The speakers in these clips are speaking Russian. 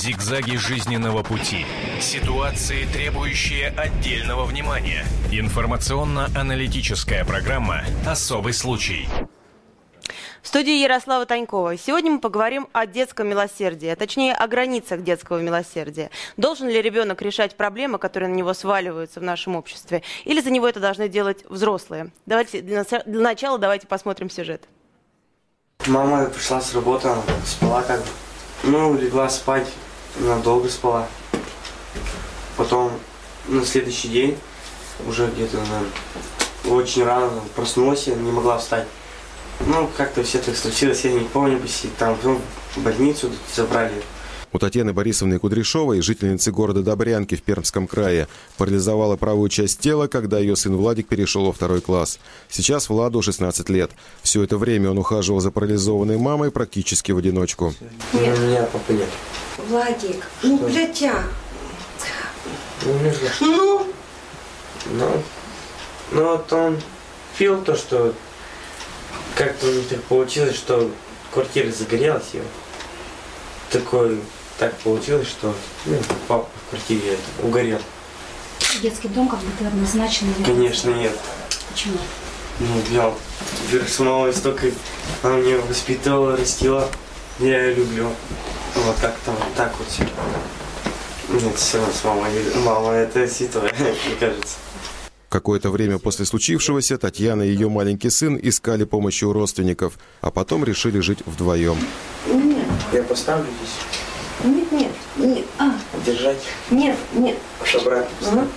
Зигзаги жизненного пути. Ситуации, требующие отдельного внимания. Информационно-аналитическая программа «Особый случай». В студии Ярослава Танькова. Сегодня мы поговорим о детском милосердии, а точнее о границах детского милосердия. Должен ли ребенок решать проблемы, которые на него сваливаются в нашем обществе, или за него это должны делать взрослые? Давайте для, начала давайте посмотрим сюжет. Мама пришла с работы, спала как бы. Ну, легла спать, она долго спала. Потом на следующий день, уже где-то, наверное, очень рано проснулась, я не могла встать. Ну, как-то все так случилось, я не помню, там ну, в больницу забрали. У Татьяны Борисовны Кудряшовой, жительницы города Добрянки в Пермском крае, парализовала правую часть тела, когда ее сын Владик перешел во второй класс. Сейчас Владу 16 лет. Все это время он ухаживал за парализованной мамой практически в одиночку. Нет. У меня папы нет. Владик, ну, блядя. Ну, ну? Ну, ну вот он пил то, что как-то у них так получилось, что квартира загорелась, и такой, так получилось, что ну, папа в квартире угорел. Детский дом как бы ты однозначно не Конечно, нет. Почему? Ну, я с мамой столько, она меня воспитывала, растила. Я ее люблю. Вот как-то вот так вот все. Нет, все равно с мамой. Мама это святое, мне кажется. Какое-то время после случившегося Татьяна и ее маленький сын искали помощи у родственников, а потом решили жить вдвоем. Нет. Я поставлю здесь. Нет, нет, нет. А. Держать? Нет, нет. Обратно. Угу.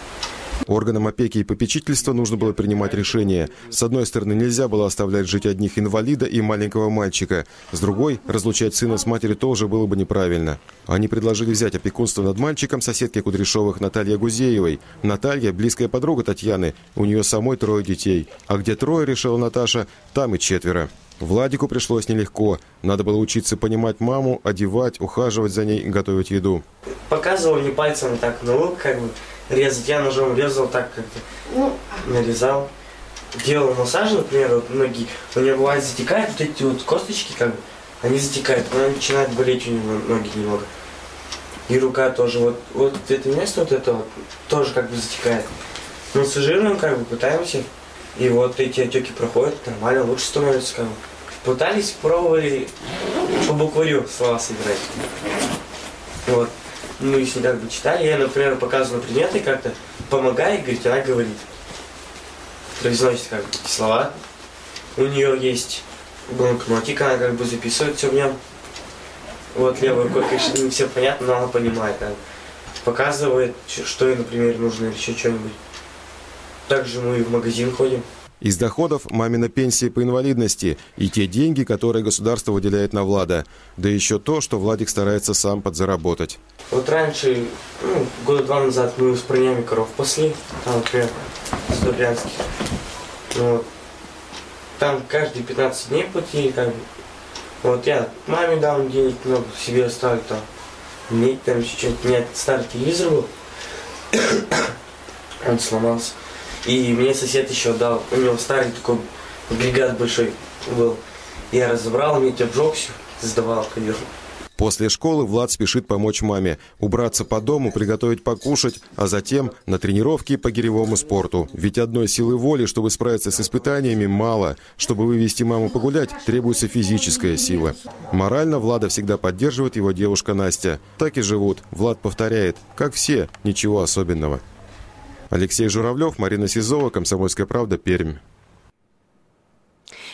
Органам опеки и попечительства нужно было принимать решение. С одной стороны, нельзя было оставлять жить одних инвалида и маленького мальчика. С другой, разлучать сына с матерью тоже было бы неправильно. Они предложили взять опекунство над мальчиком соседки Кудряшовых Наталья Гузеевой. Наталья – близкая подруга Татьяны. У нее самой трое детей. А где трое, решила Наташа, там и четверо. Владику пришлось нелегко. Надо было учиться понимать маму, одевать, ухаживать за ней, готовить еду. Показывал мне пальцем так, ну, как бы резать. Я ножом резал так как-то, ну, нарезал. Делал массаж, например, вот ноги. У нее бывает затекает, вот эти вот косточки, как бы, они затекают, она начинает болеть у нее ноги немного. И рука тоже, вот, вот это место, вот это вот, тоже как бы затекает. Массажируем, как бы, пытаемся. И вот эти отеки проходят, нормально, лучше становится, как. Пытались, пробовали по букварю слова собирать. Вот мы с ней как бы читали, я, например, показываю предметы как-то, помогай, говорит, она говорит. Произносит как бы слова. У нее есть блокнотик, она как бы записывает все в нем. Вот левой рукой, конечно, не все понятно, но она понимает. Она показывает, что ей, например, нужно или еще что-нибудь. Также мы в магазин ходим. Из доходов мамина пенсия по инвалидности и те деньги, которые государство выделяет на Влада. Да еще то, что Владик старается сам подзаработать. Вот раньше, ну, года два назад мы с парнями коров пасли, там, например, с Добрянских. Вот. Там каждые 15 дней платили, как бы. Вот я маме дал денег много, себе оставил там. Мне там еще что-то, у меня старый телевизор был. Он сломался. И мне сосед еще дал, у него старый такой агрегат большой был. Я разобрал, мне обжегся, сдавал, ходил. После школы Влад спешит помочь маме, убраться по дому, приготовить покушать, а затем на тренировки по гиревому спорту. Ведь одной силы воли, чтобы справиться с испытаниями, мало. Чтобы вывести маму погулять, требуется физическая сила. Морально Влада всегда поддерживает его девушка Настя. Так и живут. Влад повторяет, как все, ничего особенного. Алексей Журавлев, Марина Сизова, «Комсомольская правда», Пермь.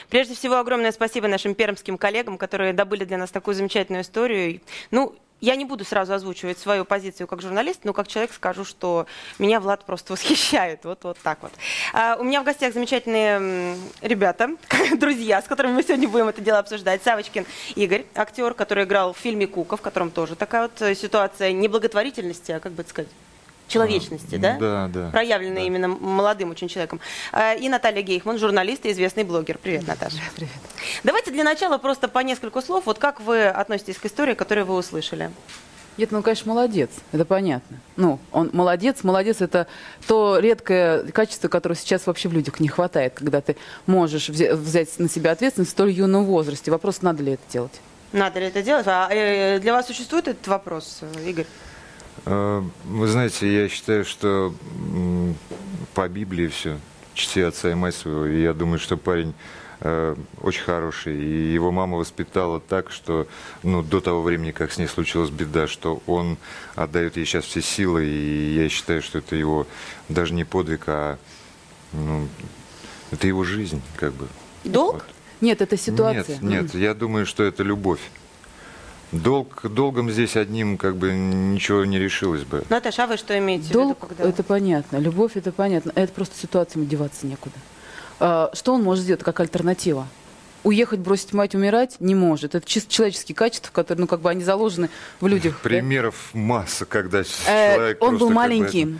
Прежде всего, огромное спасибо нашим пермским коллегам, которые добыли для нас такую замечательную историю. Ну, я не буду сразу озвучивать свою позицию как журналист, но как человек скажу, что меня Влад просто восхищает. Вот, вот так вот. А, у меня в гостях замечательные ребята, друзья, с которыми мы сегодня будем это дело обсуждать. Савочкин Игорь, актер, который играл в фильме «Кука», в котором тоже такая вот ситуация неблаготворительности, а как бы это сказать, человечности, да? Да, да. Проявленной да. именно молодым очень человеком. А, и Наталья Гейхман, журналист и известный блогер. Привет, Наташа. Привет. Давайте для начала просто по нескольку слов. Вот как вы относитесь к истории, которую вы услышали? Нет, ну, конечно, молодец, это понятно. Ну, он молодец, молодец – это то редкое качество, которого сейчас вообще в людях не хватает, когда ты можешь взять на себя ответственность в столь юном возрасте. Вопрос, надо ли это делать. Надо ли это делать? А э, для вас существует этот вопрос, э, Игорь? Э, Вы знаете, я считаю, что по Библии все. Чти отца и мать своего. И я думаю, что парень э, очень хороший. И его мама воспитала так, что ну, до того времени, как с ней случилась беда, что он отдает ей сейчас все силы. И я считаю, что это его даже не подвиг, а ну, это его жизнь, как бы. Долг? Вот. Нет, это ситуация. Нет, нет, я думаю, что это любовь. Долг, долгом здесь одним как бы ничего не решилось бы. Наташа, а вы что имеете Долг, в виду? Когда... это понятно, любовь, это понятно. Это просто ситуация, ему деваться некуда. А, Что он может сделать как альтернатива? Уехать, бросить мать, умирать не может. Это чисто человеческие качества, которые, ну, как бы они заложены в людях. да? Примеров масса, когда Э, человек Он просто был как бы маленьким. это-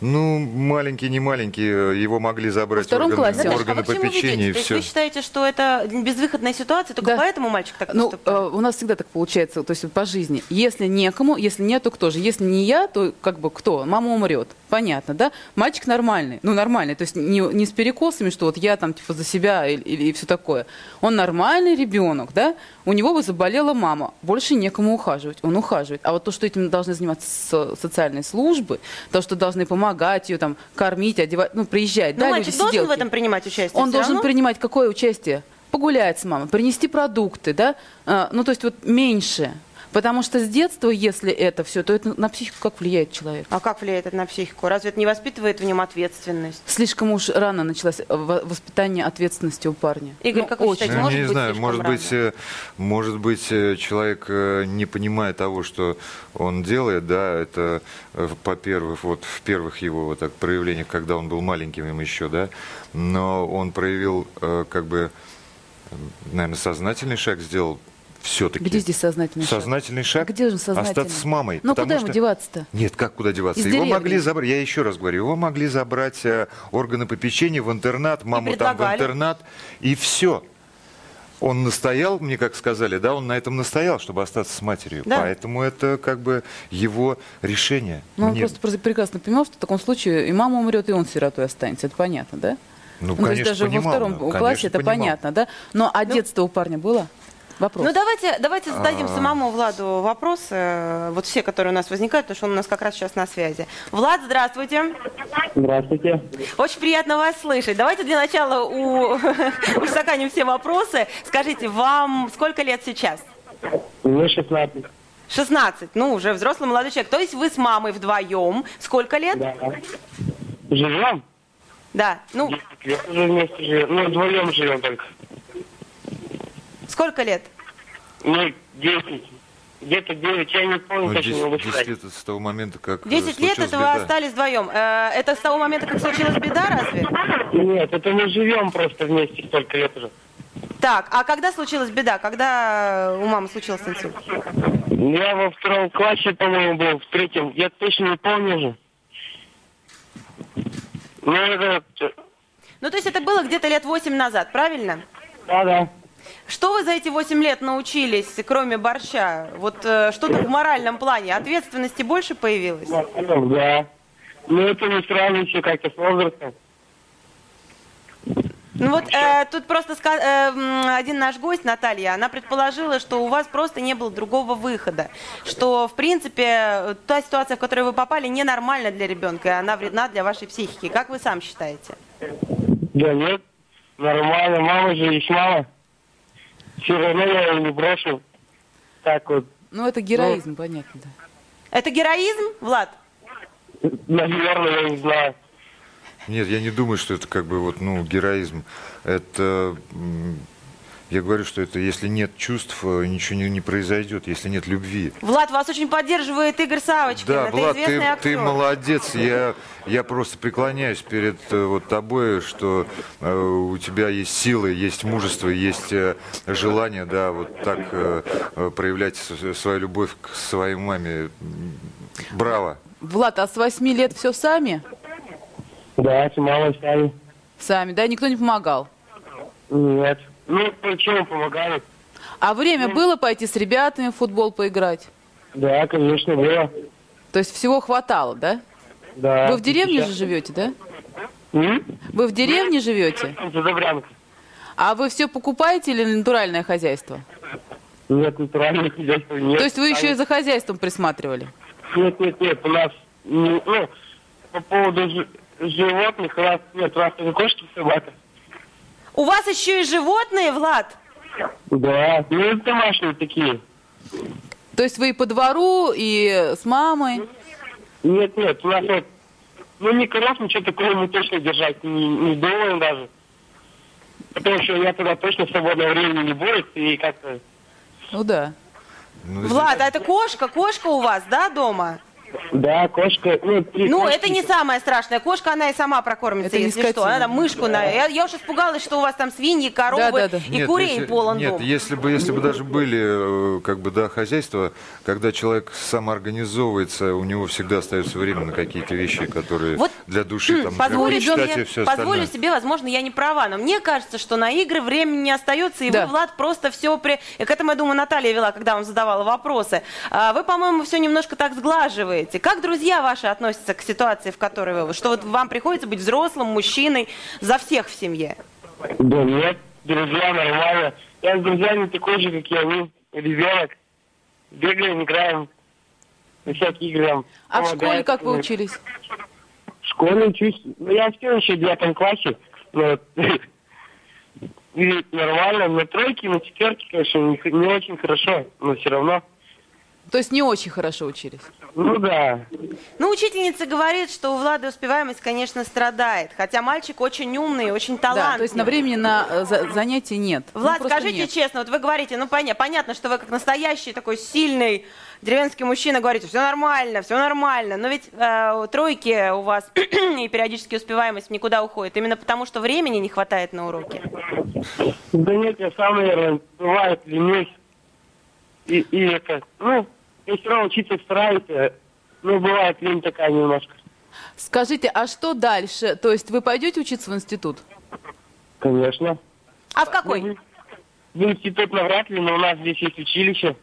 Ну, маленький, не маленький, э, его могли забрать Во втором органы, классе? А органы вы чему попечения ведете? и То есть все. вы считаете, что это безвыходная ситуация, только Да. поэтому мальчик так Ну, поступает? э, у нас всегда так получается, то есть по жизни. Если некому, если нет, то кто же? Если не я, то как бы кто? Мама умрет. Понятно, да? Мальчик нормальный. Ну, нормальный. То есть не, не с перекосами, что вот я там типа за себя или, или все такое. Он нормальный ребенок, да? У него бы заболела мама. Больше некому ухаживать. Он ухаживает. А вот то, что этим должны заниматься со- социальные службы, то, что должны помогать ее там кормить, одевать, ну, приезжать, Ну, да, мальчик люди, должен в этом принимать участие? Он должен равно? принимать какое участие? Погулять с мамой, принести продукты, да? А, ну, то есть вот меньше. Потому что с детства, если это все, то это на психику как влияет человек? А как влияет это на психику? Разве это не воспитывает в нем ответственность? Слишком уж рано началось э, во- воспитание ответственности у парня. Игорь, Ну, как вы очень. считаете, Ну, может я не быть знаю, может рано? быть, э, может быть, э, человек не понимая того, что он делает, да, это, э, по-первых, вот в первых его вот так проявлениях, когда он был маленьким им еще, да, но он проявил, как бы, наверное, сознательный шаг сделал все-таки. Где здесь сознательный шаг? Сознательный шаг. Где же сознательный? Остаться с мамой. Ну, куда ему что- деваться-то? Нет, как куда деваться? Из его деревни. могли забрать, я еще раз говорю, его могли забрать э, органы попечения в интернат, маму там в интернат, и все. Он настоял, мне как сказали, да, он на этом настоял, чтобы остаться с матерью. Да. Поэтому это как бы его решение. Ну, он Мне- просто просто прекрасно понимал, что в таком случае и мама умрет, и он сиротой останется. Это понятно, да? ну, то есть конечно, даже понимал, во втором ну, классе конечно, это понимал. понятно, да? Но а детство у парня было? Вопрос. Ну давайте, давайте зададим А. самому Владу вопросы, э, вот все, которые у нас возникают, потому что он у нас как раз сейчас на связи. Влад, здравствуйте. Здравствуйте. Очень приятно вас слышать. Давайте для начала у... устаканим все вопросы. Скажите, вам сколько лет сейчас? Мне 16. 16. Ну, уже взрослый молодой человек. То есть вы с мамой вдвоем. Сколько лет? Да. Живем? Да. Ну, вместе живем. Ну, вдвоем живем только. Сколько лет? Ну, 10. Где-то 9, я не помню, Ну, точно не 10, могу 10 сказать. лет это с того момента, как э, 10 лет случилась это вы беда. остались вдвоем. Э, Это с того момента, как случилась беда, разве? Нет, это мы живем просто вместе столько лет уже. Так, а когда случилась беда? Когда у мамы случился инсульт? Я во втором классе, по-моему, был, в третьем. Я точно не помню уже. Ну, это... Ну, то есть это было где-то лет 8 назад, правильно? Да-да. Что вы за эти 8 лет научились, кроме борща? Вот э, что-то в моральном плане? Ответственности больше появилось? Да. Ну, это не сразу все как-то с возрастом. Ну вот э, тут просто ска- э, один наш гость, Наталья, она предположила, что у вас просто не было другого выхода. Что, в принципе, та ситуация, в которую вы попали, ненормальна для ребенка, и она вредна для вашей психики. Как вы сам считаете? Да нет, нормально. Мама же есть мама. Все равно я ее не брошу. Так вот, Ну, это героизм, понятно, да. Это героизм, Влад? наверное, я не знаю. Нет, я не думаю, что это как бы вот, ну, героизм. Это, я говорю, что это, если нет чувств, э, ничего не, не произойдет, если нет любви. Влад, вас очень поддерживает Игорь Савочкин. Да, Это Влад, известный ты, актер. ты молодец. Я, я просто преклоняюсь перед э, вот тобой, что э, у тебя есть силы, есть мужество, есть э, желание, да, вот так э, э, проявлять свою любовь к своей маме. Браво. Влад, а с 8 лет все сами? Да, с мамой сами. Сами, да? Никто не помогал? Нет. Ну, почему помогали? А время было пойти с ребятами в футбол поиграть? Да, конечно, было. То есть всего хватало, да? Да. Вы в деревне Сейчас- же живете, да? М? Вы в деревне живете? Добрянка. А вы все покупаете или натуральное хозяйство? Нет, натурального хозяйства нет. То есть вы еще и А, за хозяйством присматривали? Нет, нет, нет, у нас, ну, по поводу жи- животных, у нас нет, у нас только кошки собака. У вас еще и животные, Влад? Да, ну, это домашние такие. То есть вы и по двору, и с мамой? Нет, нет, у нас вот, ну, ни коров, ничего такого мы точно держать не, не думаем даже. Потому что я тогда точно свободного времени не будет, и как-то... Ну да. Ну, здесь- Влад, а это кошка? Кошка у вас, да, дома? Да, кошка, ну, три Ну, кошки. это не самая страшная кошка, она и сама прокормится, Это не если что. Она там мышку на... Я, я уж испугалась, что у вас там свиньи, коровы Да-да-да. и Нет, курей если- полон Нет, дом. если бы, если бы даже были, э, как бы, да, хозяйства, когда человек самоорганизовывается, у него всегда остается время на какие-то вещи, которые Вот, для души, там, Позволю и все позволю остальное. себе, возможно, я не права, но мне кажется, что на игры времени не остается, и Да. вы, Влад, просто все... При... И к этому, я думаю, Наталья вела, когда вам задавала вопросы. А, Вы, по-моему, все немножко так сглаживаете. Как друзья ваши относятся к ситуации, в которой вы? Что вот вам приходится быть взрослым, мужчиной за всех в семье? Да нет, друзья, нормально. Я с друзьями такой же, как и они, ребенок. Бегаем, играем, на всякие игры. А в помогаем. школе как вы учились? В школе учусь. Ну, я все еще в девятом классе. но и нормально. На тройке, на четверке, конечно, не, не очень хорошо, но все равно. То есть не очень хорошо учились? Ну да. Ну, учительница говорит, что у Влада успеваемость, конечно, страдает. Хотя мальчик очень умный, очень талантливый. Да, то есть на времени на э, за- занятия нет. Ну, Влад, просто скажите нет. честно, вот вы говорите, ну поня- понятно, что вы как настоящий такой сильный деревенский мужчина говорите, все нормально, все нормально, но ведь э, у тройки у вас и периодически успеваемость никуда уходит, именно потому что времени не хватает на уроки. Да нет, я сам, наверное, бывает ленюсь. И, и это, ну, я все равно учиться но бывает лень такая немножко. Скажите, а что дальше? То есть вы пойдете учиться в институт? Конечно. А в какой? В институт навряд ли, но у нас здесь есть училище.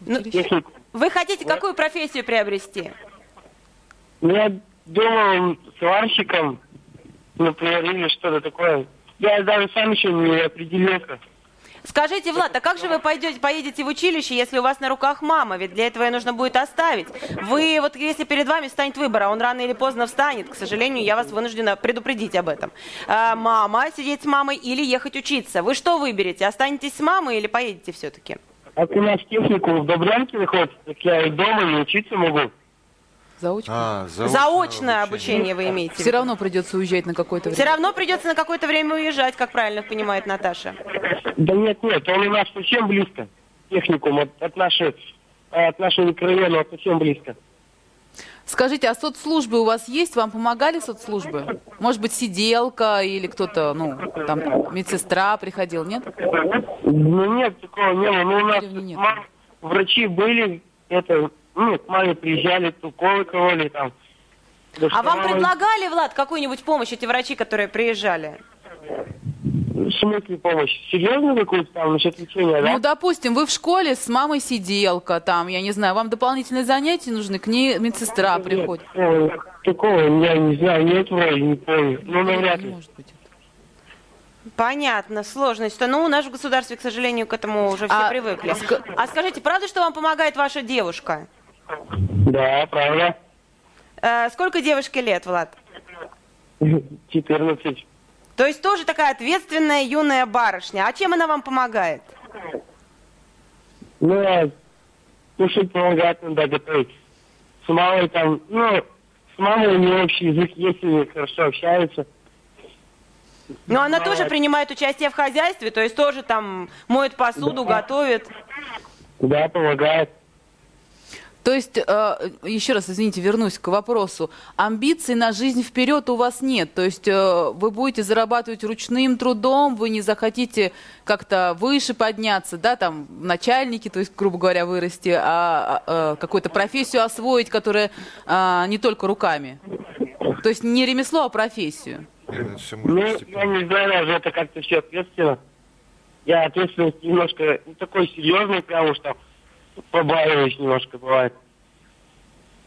Ну, Техник. вы хотите какую профессию приобрести? Ну, я думал сварщиком, например, или что-то такое. Я даже сам еще не определился. Скажите, Влад, а как же вы пойдете, поедете в училище, если у вас на руках мама? Ведь для этого ее нужно будет оставить. Вы, вот если перед вами станет выбор, а он рано или поздно встанет, к сожалению, я вас вынуждена предупредить об этом. А, мама, сидеть с мамой или ехать учиться? Вы что выберете? Останетесь с мамой или поедете все-таки? А у нас технику в Добрянке находится, так я и дома не учиться могу. Заочно? А, заочное Заочное обучение вы имеете. Все равно придется уезжать на какое-то Все время. равно придется на какое-то время уезжать, как правильно понимает Наташа. Да нет, нет, он у нас совсем близко. Техникум от, от нашей от нашего микрорайона совсем близко. Скажите, а соцслужбы у вас есть? Вам помогали соцслужбы? Может быть, сиделка или кто-то, ну, там, медсестра приходил, нет? Ну нет, такого не было. Ну у нас нет. врачи были, это, ну, к маме приезжали, уколы кололи там. Да А вам мама- предлагали, Влад, какую-нибудь помощь эти врачи, которые приезжали? В смысле помощь? Серьезно какую-то там насчет лечения, да? Ну, допустим, вы в школе с мамой сиделка, там, я не знаю, вам дополнительные занятия нужны, к ней медсестра Нет, приходит. такого, такого я не знаю, нет вроде, не помню. Ну, навряд Не ли. может быть. Понятно, сложность. Ну, у нас в государстве, к сожалению, к этому уже все А привыкли. ска- А скажите, правда, что вам помогает ваша девушка? Да, правда. Э, сколько девушке лет, Влад? 14. То есть тоже такая ответственная юная барышня. А чем она вам помогает? Ну, а кушать помогает надо готовить. С мамой там, ну, с мамой у нее общий язык есть, и хорошо общаются. Но она тоже принимает участие в хозяйстве, то есть тоже там моет посуду, Да. готовит. Да, помогает. То есть, э, еще раз, извините, вернусь к вопросу. Амбиций на жизнь вперед у вас нет. То есть э, вы будете зарабатывать ручным трудом, вы не захотите как-то выше подняться, да, там, в начальники, то есть, грубо говоря, вырасти, а, а, э, какую-то профессию освоить, которая а, не только руками. То есть не ремесло, а профессию. Ну, я не знаю, даже это как-то все ответственно. Я ответственность немножко, не такой серьезный, прям уж там, побаиваюсь немножко, бывает.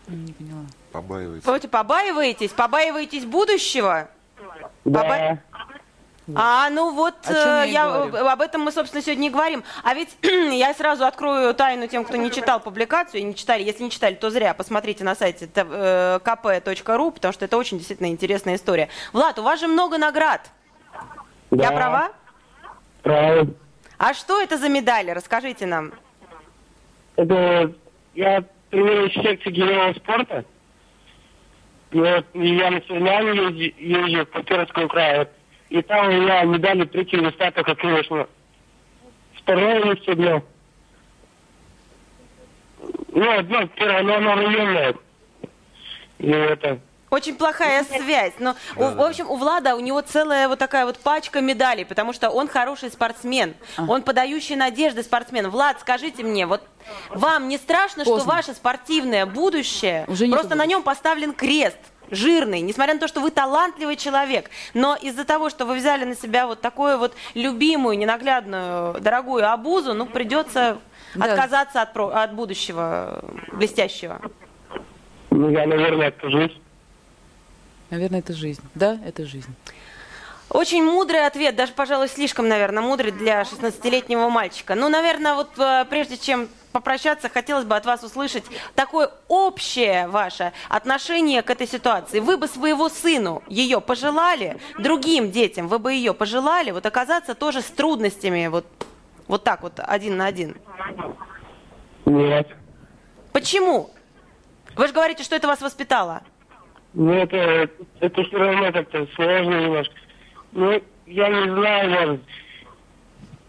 Не поняла. Побаивается. Давайте побаиваетесь, побаиваетесь будущего? Да, Побаи- А, ну вот, я э, я, об этом мы, собственно, сегодня и говорим. А ведь я сразу открою тайну тем, кто не читал публикацию, и не читали. Если не читали, то зря. Посмотрите на сайте э, kp.ru, потому что это очень действительно интересная история. Влад, у вас же много наград. Я Да. права? Правильно. А что это за медали? Расскажите нам. Это я тренируюсь в секции генерального спорта. И я на соревнования езжу, езжу по Пермскому краю. И там у меня медали третьего места только, конечно. Второе место одно. Ну, одно первое, но оно районное. И это... Очень плохая связь. Но, у- в общем, у Влада у него целая вот такая вот пачка медалей, потому что он хороший спортсмен. Он подающий надежды спортсмен. Влад, скажите мне, вот вам не страшно, что Поздно. ваше спортивное будущее Уже просто то на нем поставлен крест? жирный, несмотря на то, что вы талантливый человек, но из-за того, что вы взяли на себя вот такую вот любимую, ненаглядную, дорогую обузу, ну, придется Да. отказаться от, от будущего блестящего. Ну, я, наверное, откажусь. Наверное, это жизнь. Да, это жизнь. Очень мудрый ответ, даже, пожалуй, слишком, наверное, мудрый для 16-летнего мальчика. Ну, наверное, вот э, прежде чем попрощаться, хотелось бы от вас услышать такое общее ваше отношение к этой ситуации. Вы бы своего сыну ее пожелали, другим детям вы бы ее пожелали, вот оказаться тоже с трудностями, вот, вот так вот, один на один. Нет. Почему? Вы же говорите, что это вас воспитало. Ну, это, это все равно как-то сложно немножко. Ну, я не знаю, может.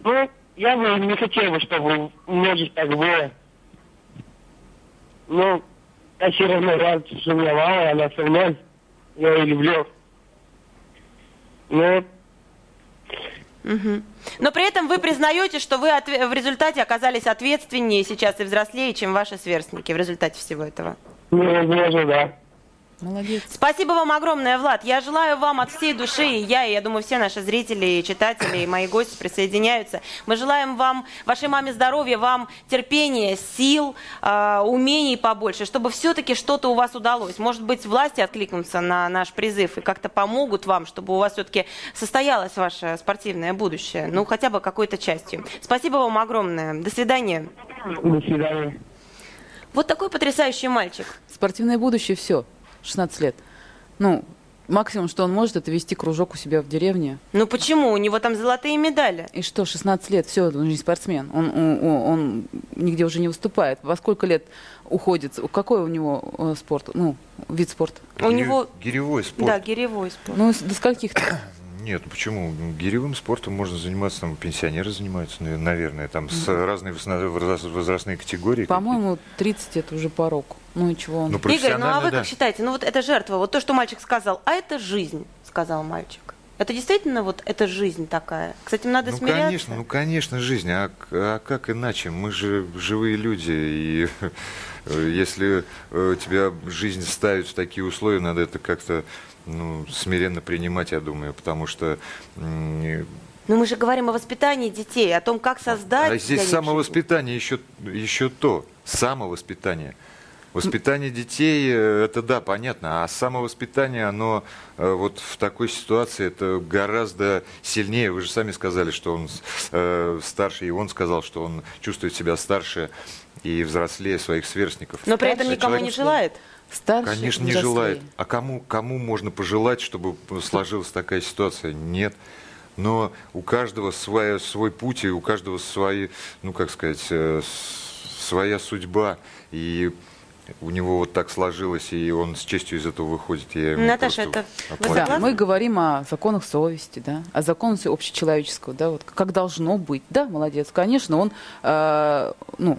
Ну, я бы не хотел бы, чтобы у многих так было. Ну, я все равно рад, что у меня мама, она со мной. Я ее люблю. Ну, Мгм. Но при этом вы признаете, что вы отве- в результате оказались ответственнее сейчас и взрослее, чем ваши сверстники в результате всего этого. ну, возможно, да. Молодец. Спасибо вам огромное, Влад. Я желаю вам от всей души, и я, и я думаю, все наши зрители, и читатели, и мои гости присоединяются. Мы желаем вам, вашей маме здоровья, вам терпения, сил, э, умений побольше, чтобы все-таки что-то у вас удалось. Может быть, власти откликнутся на наш призыв и как-то помогут вам, чтобы у вас все-таки состоялось ваше спортивное будущее, ну, хотя бы какой-то частью. Спасибо вам огромное. До свидания. До свидания. Вот такой потрясающий мальчик. Спортивное будущее, все. 16 лет. Ну, максимум, что он может, это вести кружок у себя в деревне. Ну почему? У него там золотые медали. И что, 16 лет, все, он же не спортсмен. Он, он, он- он нигде уже не выступает. Во сколько лет уходит? Какой у него э, спорт? Ну, вид спорта? У него... Гиревой спорт. Да, гиревой спорт. Ну, до скольких -то? Нет, ну почему? Гиревым спортом можно заниматься, там пенсионеры занимаются, навер- наверное, там с разные возна- возраст- возрастные категории. По-моему, 30 это уже порог. Ну и чего он? Ну, Игорь, ну а вы да. как считаете? Ну вот это жертва, вот то, что мальчик сказал, а это жизнь, сказал мальчик. Это действительно вот эта жизнь такая? К этим надо Ну, смиряться? конечно, ну, конечно, жизнь. А, а как иначе? Мы же живые люди, и если э, тебя жизнь ставит в такие условия, надо это как-то ну, смиренно принимать, я думаю, потому что Но мы же говорим о воспитании детей, о том, как создать А здесь самовоспитание еще, еще то, самовоспитание. Воспитание детей, э, это да, понятно, а самовоспитание, оно э, вот в такой ситуации, это гораздо сильнее. Вы же сами сказали, что он э, старше, и он сказал, что он чувствует себя старше и взрослее своих сверстников. Но при этом никому не желает. Старше, Конечно, не взрослее. желает. А кому, кому можно пожелать, чтобы сложилась такая ситуация? Нет. Но у каждого свой, свой путь, и у каждого свои, ну, как сказать, э, своя судьба. И у него вот так сложилось, и он с честью из этого выходит. Я Наташа, это. Да, мы говорим о законах совести, да, о законах общечеловеческого, да, вот как должно быть. Да, молодец, конечно, он, э, ну,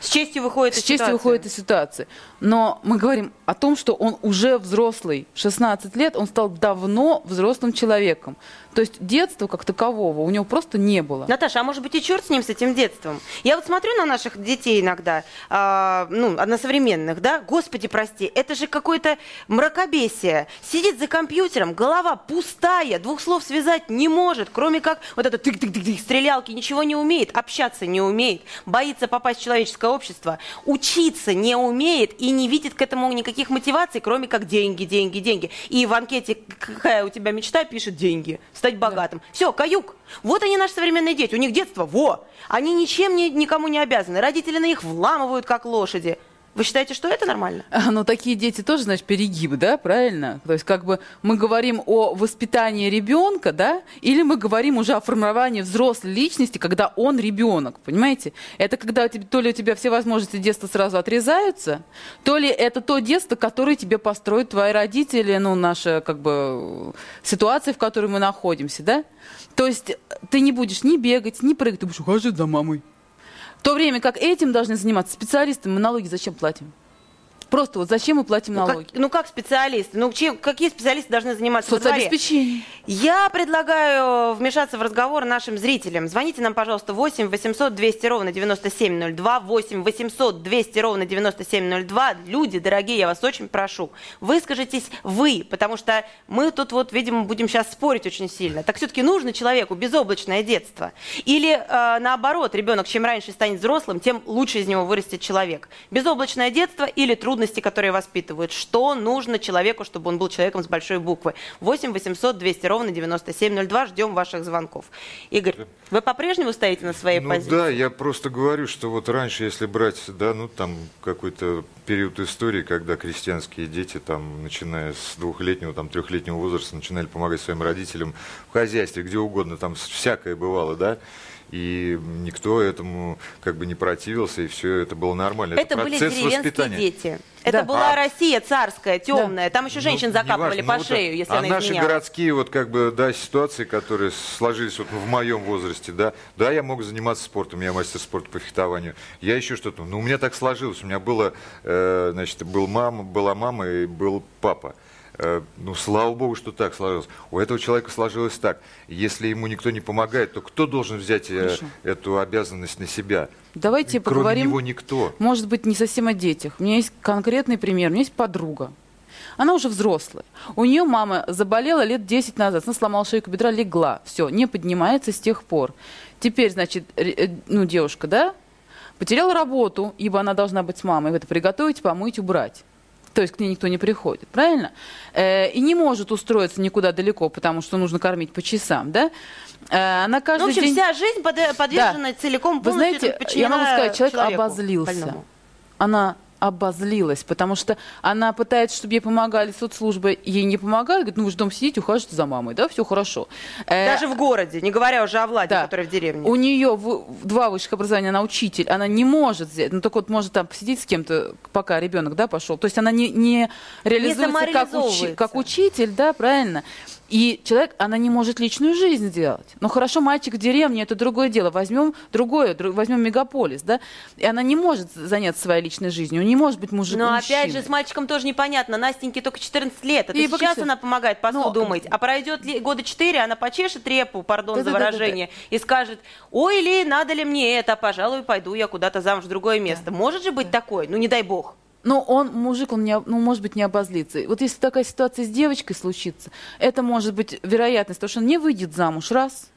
С честью выходит с из честью ситуации. выходит из ситуации. Но мы говорим о том, что он уже взрослый. 16 лет он стал давно взрослым человеком. То есть детства как такового у него просто не было. Наташа, а может быть и черт с ним, с этим детством? Я вот смотрю на наших детей иногда, а, ну, на современных, да, господи, прости, это же какое-то мракобесие. Сидит за компьютером, голова пустая, двух слов связать не может, кроме как вот это тык-тык-тык, стрелялки, ничего не умеет, общаться не умеет, боится попасть в человеческое общество, учиться не умеет и не видит к этому никаких мотиваций, кроме как деньги, деньги, деньги. И в анкете какая у тебя мечта пишет деньги, стать богатым. Все, каюк. Вот они наши современные дети, у них детство, во. Они ничем не, никому не обязаны. Родители на них вламывают, как лошади. Вы считаете, что это нормально? А, Ну, такие дети тоже, значит, перегибы, да, правильно? То есть, как бы мы говорим о воспитании ребенка, да, или мы говорим уже о формировании взрослой личности, когда он ребенок, понимаете? Это когда то ли у тебя все возможности детства сразу отрезаются, то ли это то детство, которое тебе построят твои родители, ну, наша, как бы, ситуация, в которой мы находимся, да? То есть ты не будешь ни бегать, ни прыгать, ты будешь ухаживать за мамой. В то время как этим должны заниматься специалисты, мы налоги зачем платим? Просто вот зачем мы платим Ну налоги? как, ну как специалисты? Ну чем, какие специалисты должны заниматься? Соцобеспечение. Я предлагаю вмешаться в разговор нашим зрителям. Звоните нам, пожалуйста, 8 800 200 ровно 9702, 8 800 200 ровно 9702. Люди, дорогие, я вас очень прошу, выскажитесь вы, потому что мы тут вот, видимо, будем сейчас спорить очень сильно. Так все-таки нужно человеку безоблачное детство? Или э, наоборот, ребенок чем раньше станет взрослым, тем лучше из него вырастет человек? Безоблачное детство или трудности, которые воспитывают? Что нужно человеку, чтобы он был человеком с большой буквы? 8 800 200 ровно 9702. Ждем ваших звонков. Игорь, вы по-прежнему стоите на своей Ну позиции? да, я просто говорю, что вот раньше, если брать, да, ну там какой-то период истории, когда крестьянские дети, там, начиная с двухлетнего, там, трехлетнего возраста, начинали помогать своим родителям в хозяйстве, где угодно, там всякое бывало, да, и никто этому как бы не противился, и все это было нормально. Это были процесс деревенские воспитания. дети. Это Да. была А. Россия царская, темная. Там еще женщин Ну, закапывали неважно, по ну, вот, шею, если а она наши изменяла. городские вот как бы, да, ситуации, которые сложились вот в моем возрасте, да, да, я мог заниматься спортом, я мастер спорта по фехтованию, я еще что-то, но у меня так сложилось, у меня было, э, значит, был мама, была мама и был папа. Э, Ну, слава богу, что так сложилось. У этого человека сложилось так. Если ему никто не помогает, то кто должен взять э, Хорошо. эту обязанность на себя? Давайте Кроме поговорим, него никто. может быть, не совсем о детях. У меня есть конкретный пример. У меня есть подруга. Она уже взрослая. У нее мама заболела лет 10 назад. Она сломала шейку бедра, легла. Все, не поднимается с тех пор. Теперь, значит, э, ну, девушка, да, потеряла работу, ибо она должна быть с мамой. Это приготовить, помыть, убрать. То есть к ней никто не приходит, правильно? Э, и не может устроиться никуда далеко, потому что нужно кормить по часам, да? Э, она Ну, каждый в общем, день... вся жизнь под- подвержена целиком Вы полностью знаете, подчинена я могу сказать, человек человеку обозлился. больному. Она обозлилась, потому что она пытается, чтобы ей помогали соцслужбы, ей не помогают, говорит, ну вы же дома сидите, ухаживаете за мамой, да, все хорошо. Э, Даже в городе, не говоря уже о Владе, да. который в деревне. У нее два высших образования, она учитель, она не может взять, ну только вот может там посидеть с кем-то, пока ребенок, да, пошел. То есть она не, не реализуется как, учи- как учитель, да, правильно. И человек, она не может личную жизнь сделать. Ну хорошо, мальчик в деревне, это другое дело. Возьмем другое, дру- возьмем мегаполис, да. И она не может заняться своей личной жизнью, не может быть мужиком. Но опять же, с мальчиком тоже непонятно. Настеньке только 14 лет. Это И сейчас погодите. она помогает посуду Но- мыть. А пройдет ли года 4, она почешет репу, пардон за Да-да-да-да-да. выражение, и скажет, ой, ли, надо ли мне это, пожалуй, пойду я куда-то замуж в другое место. Может же быть такое? Ну, не дай бог. Но он, мужик, он, не, ну, может быть, не обозлится. Вот если такая ситуация с девочкой случится, это может быть вероятность, того, что он не выйдет замуж, раз.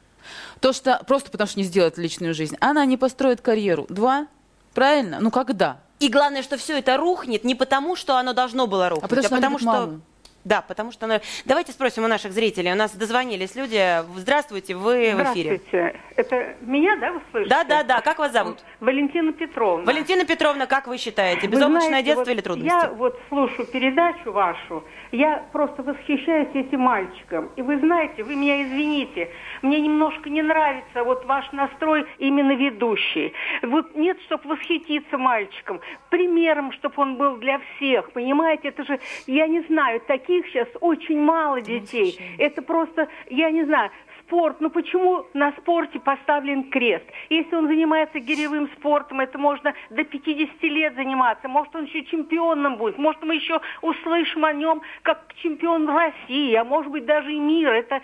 То, что просто потому что не сделает личную жизнь. Она не построит карьеру, два. Правильно? Ну, когда? И главное, что все это рухнет не потому, что оно должно было рухнуть, потому что она потому любит маму. Да, потому что оно... Давайте спросим у наших зрителей. У нас дозвонились люди. Здравствуйте, вы в эфире. Здравствуйте. Это меня, да, вы слышите? Да, да, да. Как вас зовут? Валентина Петровна. Валентина Петровна, как вы считаете, Вы безоблачное знаете, детство вот или трудности? Я вот слушаю передачу вашу, я просто восхищаюсь этим мальчиком. И вы знаете, вы меня извините, мне немножко не нравится вот ваш настрой именно ведущий. Вот нет, чтобы восхититься мальчиком, примером, чтобы он был для всех, понимаете? Это же, я не знаю, таких сейчас очень мало детей. Это просто, я не знаю, спорт, ну почему на спорте поставлен крест? Если он занимается гиревым спортом, это можно до 50 лет заниматься, может он еще чемпионом будет, может мы еще услышим о нем как чемпион России, а может быть даже и мира. Это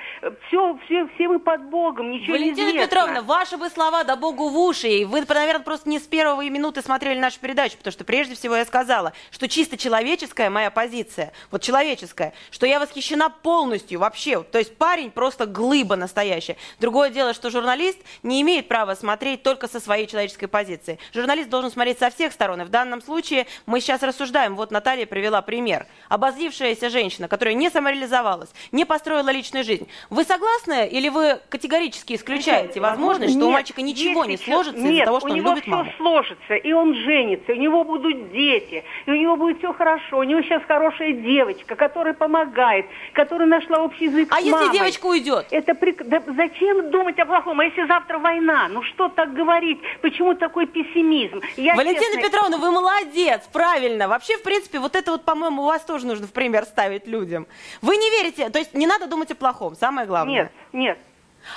все, все, все мы под Богом, ничего Валентина не известно. Петровна, ваши бы слова, да богу в уши. Вы, наверное, просто не с первого минуты смотрели нашу передачу, потому что прежде всего я сказала, что чисто человеческая моя позиция, вот человеческая, что я восхищена полностью вообще. То есть парень просто глыба настоящая. Настоящее. Другое дело, что журналист не имеет права смотреть только со своей человеческой позиции. Журналист должен смотреть со всех сторон. И в данном случае мы сейчас рассуждаем. Вот Наталья привела пример. Обозлившаяся женщина, которая не самореализовалась, не построила личную жизнь. Вы согласны или вы категорически исключаете возможность, что у Нет, мальчика ничего не если сложится нет, из-за того, что у он него любит все маму? сложится, и он женится, и у него будут дети, и у него будет все хорошо. У него сейчас хорошая девочка, которая помогает, которая нашла общий язык А с если мамой. девочка уйдет? Это прек- да зачем думать о плохом? А если завтра война? Ну что так говорить? Почему такой пессимизм? Я, Валентина честно, Петровна, вы молодец, правильно. Вообще, в принципе, вот это вот, по-моему, у вас тоже нужно в пример ставить людям. Вы не верите, то есть не надо думать о плохом, самое главное. Нет, нет.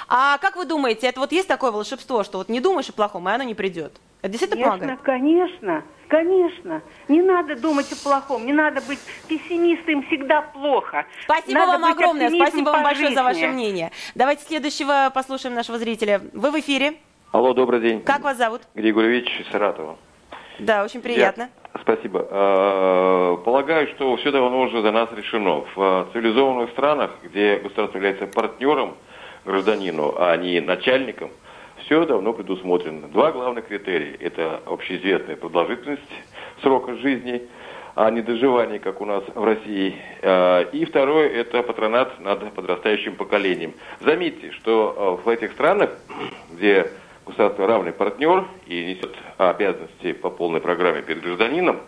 А как вы думаете, это вот есть такое волшебство, что вот не думаешь о плохом, и оно не придет? Это действительно Конечно, помогает? конечно, конечно. Не надо думать о плохом, не надо быть пессимистом, всегда плохо. Спасибо Надо вам быть огромное, спасибо вам большое за ваше мнение. Давайте следующего послушаем нашего зрителя. Вы в эфире. Алло, добрый день. Как вас зовут? Григорий Ильич из Саратова. Да, очень приятно. Я- Спасибо. Э, Полагаю, что все давно уже за нас решено. В э, цивилизованных странах, где государство является партнером гражданину, а не начальником, все давно предусмотрено. Два главных критерия. Это общеизвестная продолжительность срока жизни, а не доживание, как у нас в России. Э, И второе – это патронат над подрастающим поколением. Заметьте, что э, в этих странах, где государство равный партнер и несет обязанности по полной программе перед гражданином,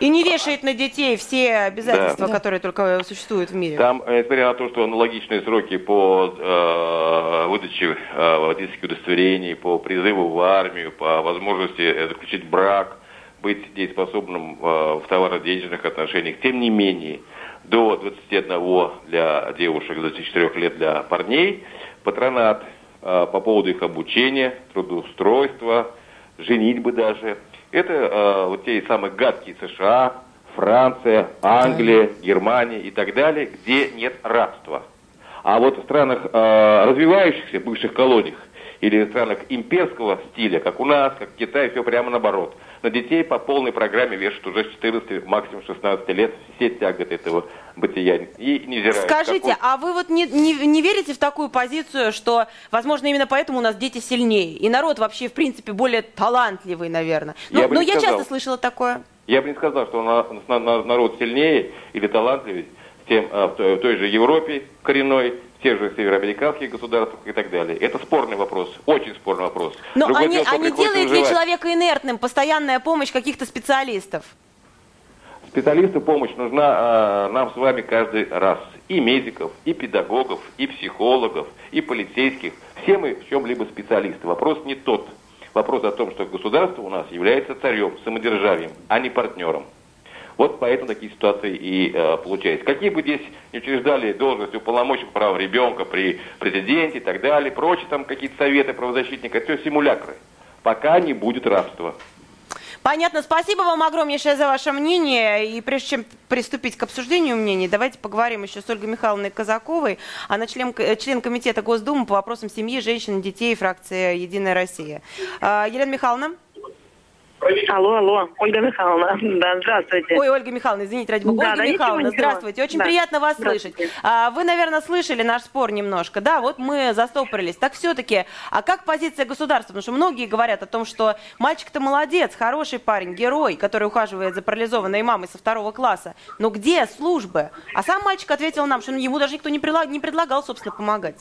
И не вешает на детей все обязательства, Да. которые только существуют в мире. Там, э, несмотря на то, что аналогичные сроки по э, выдаче э, водительских удостоверений, по призыву в армию, по возможности э, заключить брак, быть дееспособным э, в товароденежных отношениях, тем не менее, до 21 для девушек, до 24 лет для парней, патронат э, по поводу их обучения, трудоустройства, женитьбы даже. Это э, вот те самые гадкие США, Франция, Англия, Германия и так далее, где нет рабства. А вот в странах э, развивающихся, бывших колониях, или в странах имперского стиля, как у нас, как в Китае, все прямо наоборот. На детей по полной программе вешают уже с 14, максимум 16 лет все тяготы этого бытия. И невзирая, Скажите, какой- а вы вот не, не, не верите в такую позицию, что, возможно, именно поэтому у нас дети сильнее, и народ вообще, в принципе, более талантливый, наверное? Ну, Я бы ну, не я сказал. часто слышала такое. Я бы не сказал, что на- на- на- народ сильнее или талантливее, тем а, в той, же Европе коренной, тех же североамериканских государствах и так далее. Это спорный вопрос, очень спорный вопрос. Но Другое они, дело, они делают ли человека инертным постоянная помощь каких-то специалистов? Специалисту помощь нужна а, нам с вами каждый раз. И медиков, и педагогов, и психологов, и полицейских. Все мы в чем-либо специалисты. Вопрос не тот. Вопрос о том, что государство у нас является царем, самодержавием, а не партнером. Вот поэтому такие ситуации и э, получаются. Какие бы здесь не учреждали должности уполномоченных прав ребенка при президенте и так далее, прочие там какие-то советы правозащитника, это все симулякры. Пока не будет рабства. Понятно. Спасибо вам огромнейшее за ваше мнение. И прежде чем приступить к обсуждению мнений, давайте поговорим еще с Ольгой Михайловной Казаковой. Она член, э, член комитета Госдумы по вопросам семьи, женщин, детей, фракция «Единая Россия». А, Елена Михайловна? Алло, алло, Ольга Михайловна. Да, здравствуйте. Ой, Ольга Михайловна, извините, ради бога. Да, Ольга да, Михайловна, ничего. здравствуйте. Очень Да. приятно вас слышать. А, Вы, наверное, слышали наш спор немножко. Да, вот мы застопорились. Так все-таки, а как позиция государства? Потому что многие говорят о том, что мальчик-то молодец, хороший парень, герой, который ухаживает за парализованной мамой со второго класса. Но где службы? А сам мальчик ответил нам, что ему даже никто не, прила- не предлагал, собственно, помогать.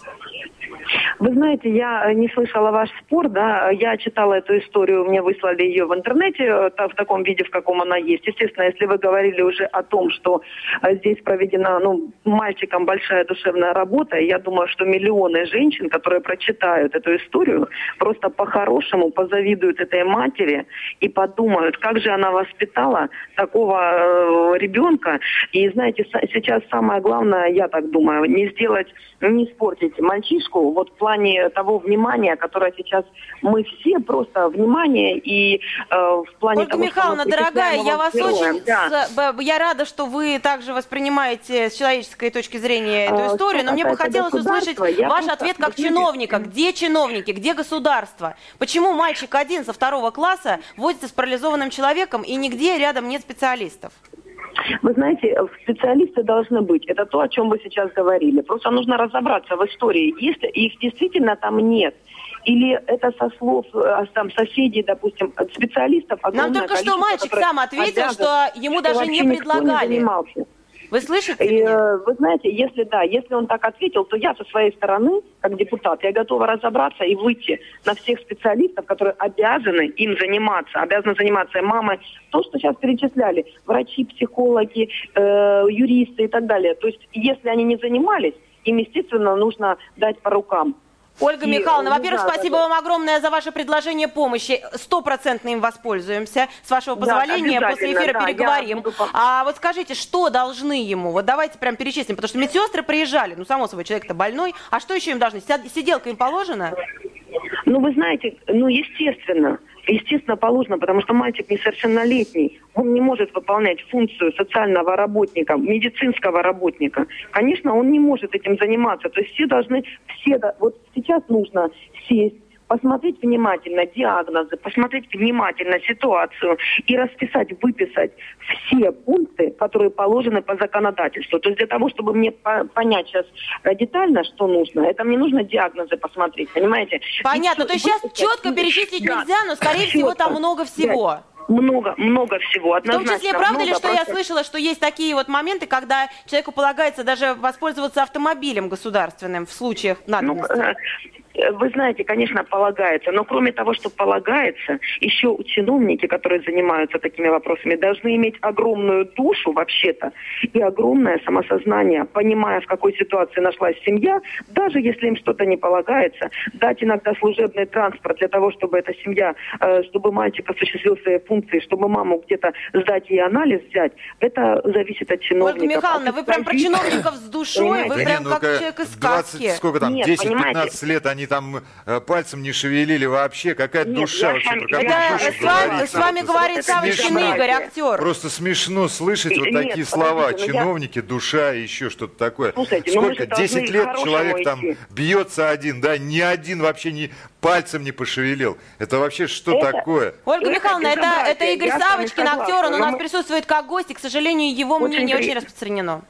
Вы знаете, я э, не слышала ваш спор, да, я читала эту историю, мне выслали ее в интернете э, в таком виде, в каком она есть. Естественно, если вы говорили уже о том, что э, здесь проведена, ну, мальчикам большая душевная работа, я думаю, что миллионы женщин, которые прочитают эту историю, просто по-хорошему позавидуют этой матери и подумают, как же она воспитала такого э, ребенка. И знаете, сейчас самое главное, я так думаю, не сделать, не испортить мальчишку вот в плане того внимания, которое сейчас мы все просто внимание и э, в плане Ольга того, Михайловна, что дорогая, я вас героям. очень... Да. Я рада, что вы также воспринимаете с человеческой точки зрения эту А, историю, но мне бы хотелось услышать ваш ответ как чиновника. Где чиновники, где государство? Почему мальчик один со второго класса возится с парализованным человеком и нигде рядом нет специалистов? Вы знаете, специалисты должны быть. Это то, о чем вы сейчас говорили. Просто нужно разобраться в истории. Если их действительно там нет, или это со слов э, там, соседей, допустим, специалистов. Нам только что мальчик сам ответил, что ему даже не предлагали. Не вы слышите? И, э, вы знаете, если да, если он так ответил, то я со своей стороны, как депутат, я готова разобраться и выйти на всех специалистов, которые обязаны им заниматься, обязаны заниматься мамой. То, что сейчас перечисляли, врачи, психологи, э, юристы и так далее. То есть, если они не занимались, им, естественно, нужно дать по рукам. Ольга и, Михайловна, во-первых, да, спасибо да, вам огромное за ваше предложение помощи. Стопроцентно им воспользуемся. С вашего позволения, да, после эфира да, переговорим. Буду... А вот скажите, что должны ему? Вот давайте прям перечислим, потому что медсестры приезжали, ну, само собой, человек-то больной. А что еще им должны? Сиделка им положена? Ну, вы знаете, ну, естественно. Естественно, положено, потому что мальчик несовершеннолетний. Он не может выполнять функцию социального работника, медицинского работника. Конечно, он не может этим заниматься. То есть все должны, все, вот сейчас нужно сесть, посмотреть внимательно диагнозы, посмотреть внимательно ситуацию и расписать, выписать все пункты, которые положены по законодательству. То есть для того, чтобы мне понять сейчас э, детально, что нужно, это мне нужно диагнозы посмотреть, понимаете? Понятно, то есть сейчас четко перечислить да. нельзя, но скорее четко. всего там много всего. Да много, много всего. Однозначно, в том числе, правда ли, что просто... я слышала, что есть такие вот моменты, когда человеку полагается даже воспользоваться автомобилем государственным в случаях надобности? Ну, вы знаете, конечно, полагается, но кроме того, что полагается, еще чиновники, которые занимаются такими вопросами, должны иметь огромную душу вообще-то и огромное самосознание, понимая, в какой ситуации нашлась семья, даже если им что-то не полагается, дать иногда служебный транспорт для того, чтобы эта семья, э, чтобы мальчик осуществил свои функции, чтобы маму где-то сдать ей анализ взять, это зависит от чиновников. Ольга Михайловна, вы прям про чиновников с душой, вы прям как человек из сказки. Сколько там, 10-15 лет они там э, пальцем не шевелили вообще. Какая Нет, душа вообще? Про какую Это душу с вами, с вами говорит Савочкин Игорь, актер. Просто смешно слышать вот Нет, такие слова. Чиновники, я... душа и еще что-то такое. Слушайте, ну Сколько? 10 лет человек там бьется один, да? Ни один вообще не пальцем не пошевелил. Это вообще что это... такое? Ольга Михайловна, это, это Игорь Савочкин, актер. Он у нас присутствует как гость, и, к сожалению, его мнение очень распространено.